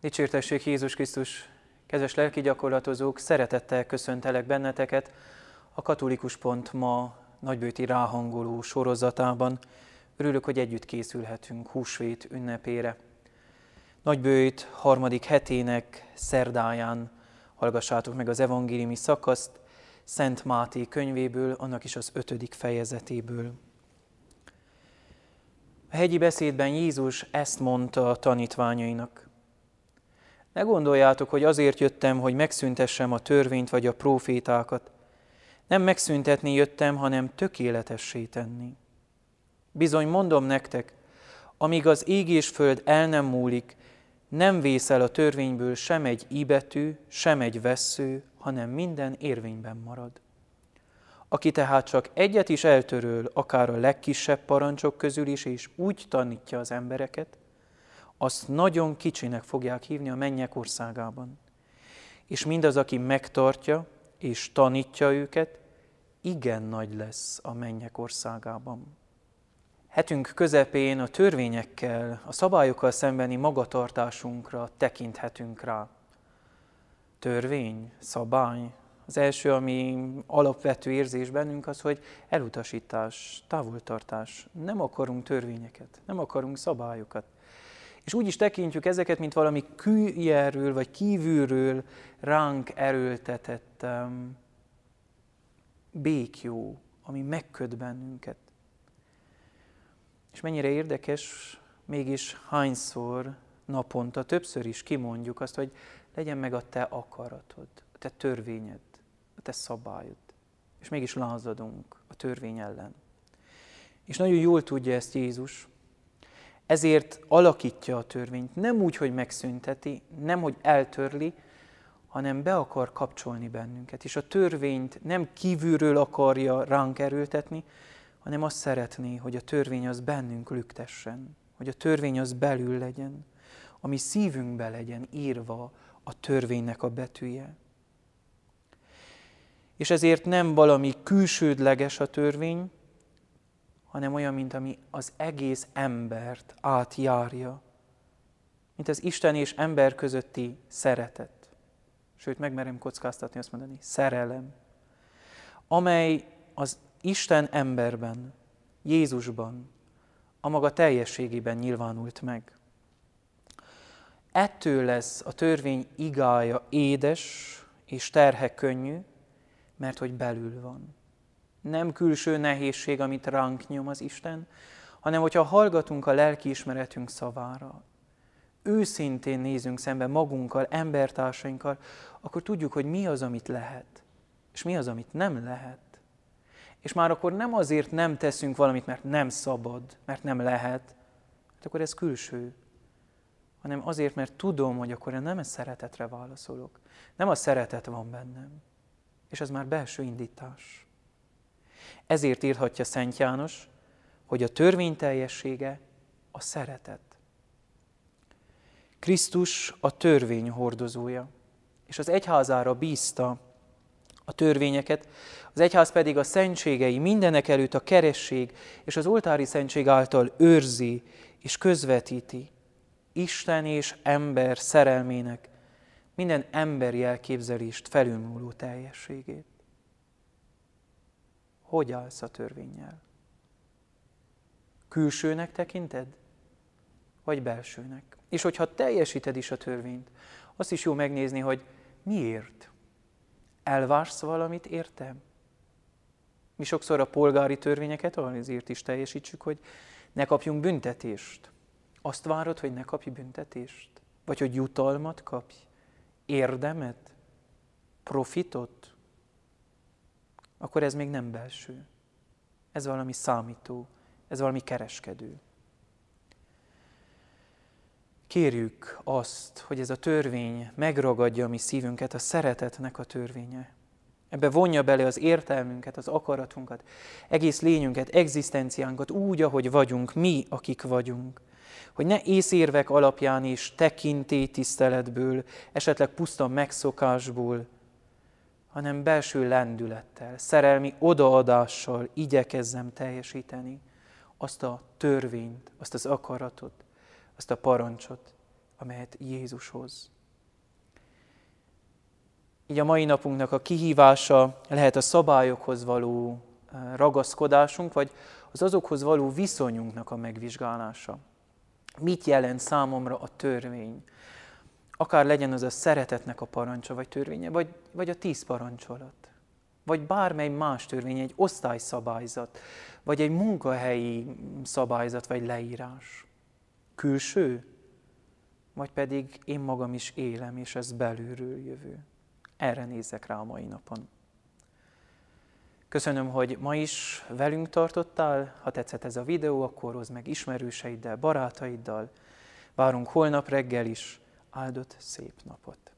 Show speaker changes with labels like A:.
A: Dicsértessék Jézus Krisztus! Kedves lelki gyakorlatozók, szeretettel köszöntelek benneteket a Katolikus Pont ma nagybőti ráhangoló sorozatában. Örülök, hogy együtt készülhetünk húsvét ünnepére. Nagybőjt harmadik hetének szerdáján hallgassátok meg az evangéliumi szakaszt, Szent Máté könyvéből, annak is az ötödik fejezetéből. A hegyi beszédben Jézus ezt mondta a tanítványainak. Ne gondoljátok, hogy azért jöttem, hogy megszüntessem a törvényt vagy a profétákat. Nem megszüntetni jöttem, hanem tökéletessé tenni. Bizony mondom nektek, amíg az ég és föld el nem múlik, nem vészel a törvényből sem egy ibetű, sem egy vesző, hanem minden érvényben marad. Aki tehát csak egyet is eltöröl, akár a legkisebb parancsok közül is, és úgy tanítja az embereket, azt nagyon kicsinek fogják hívni a mennyek országában. És mindaz, aki megtartja és tanítja őket, igen nagy lesz a mennyek országában. Hetünk közepén a törvényekkel, a szabályokkal szembeni magatartásunkra tekinthetünk rá. Törvény, szabály. Az első, ami alapvető érzés bennünk, az, hogy elutasítás, távoltartás. Nem akarunk törvényeket, nem akarunk szabályokat. És úgy is tekintjük ezeket, mint valami küljelről vagy kívülről ránk erőltetett um, békjó, ami megköt bennünket. És mennyire érdekes, mégis hányszor naponta, többször is kimondjuk azt, hogy legyen meg a te akaratod, a te törvényed, a te szabályod. És mégis lázadunk a törvény ellen. És nagyon jól tudja ezt Jézus, ezért alakítja a törvényt, nem úgy, hogy megszünteti, nem, hogy eltörli, hanem be akar kapcsolni bennünket. És a törvényt nem kívülről akarja ránk erőltetni, hanem azt szeretné, hogy a törvény az bennünk lüktessen, hogy a törvény az belül legyen, ami szívünkbe legyen írva a törvénynek a betűje. És ezért nem valami külsődleges a törvény, hanem olyan, mint ami az egész embert átjárja, mint az Isten és ember közötti szeretet. Sőt, megmerem kockáztatni azt mondani, szerelem, amely az Isten emberben, Jézusban, a maga teljességében nyilvánult meg. Ettől lesz a törvény igája édes és terhe könnyű, mert hogy belül van. Nem külső nehézség, amit ránk nyom az Isten, hanem hogyha hallgatunk a lelkiismeretünk szavára, őszintén nézünk szembe magunkkal, embertársainkkal, akkor tudjuk, hogy mi az, amit lehet, és mi az, amit nem lehet. És már akkor nem azért nem teszünk valamit, mert nem szabad, mert nem lehet, hát akkor ez külső, hanem azért, mert tudom, hogy akkor nem a szeretetre válaszolok. Nem a szeretet van bennem. És ez már belső indítás. Ezért írhatja Szent János, hogy a törvény teljessége a szeretet. Krisztus a törvény hordozója, és az egyházára bízta a törvényeket, az egyház pedig a szentségei mindenek előtt a keresség és az oltári szentség által őrzi és közvetíti Isten és ember szerelmének minden emberi elképzelést felülmúló teljességét. Hogy állsz a törvényel? Külsőnek tekinted? Vagy belsőnek? És hogyha teljesíted is a törvényt, azt is jó megnézni, hogy miért? Elvársz valamit értem? Mi sokszor a polgári törvényeket azért is teljesítsük, hogy ne kapjunk büntetést. Azt várod, hogy ne kapj büntetést? Vagy hogy jutalmat kapj? Érdemet? Profitot? Akkor ez még nem belső. Ez valami számító, ez valami kereskedő. Kérjük azt, hogy ez a törvény megragadja a mi szívünket, a szeretetnek a törvénye. Ebbe vonja bele az értelmünket, az akaratunkat, egész lényünket, egzisztenciánkat úgy, ahogy vagyunk, mi, akik vagyunk. Hogy ne észérvek alapján is tiszteletből, esetleg puszta megszokásból, hanem belső lendülettel, szerelmi odaadással igyekezzem teljesíteni azt a törvényt, azt az akaratot, azt a parancsot, amelyet Jézus hoz. Így a mai napunknak a kihívása lehet a szabályokhoz való eh, ragaszkodásunk, vagy az azokhoz való viszonyunknak a megvizsgálása. Mit jelent számomra a törvény? Akár legyen az a szeretetnek a parancsa, vagy törvénye, vagy, vagy a tíz parancsolat. Vagy bármely más törvény, egy osztályszabályzat, vagy egy munkahelyi szabályzat, vagy leírás. Külső, vagy pedig én magam is élem, és ez belülről jövő. Erre nézek rá a mai napon. Köszönöm, hogy ma is velünk tartottál. Ha tetszett ez a videó, akkor hozd meg ismerőseiddel, barátaiddal. Várunk holnap reggel is. Áldott szép napot!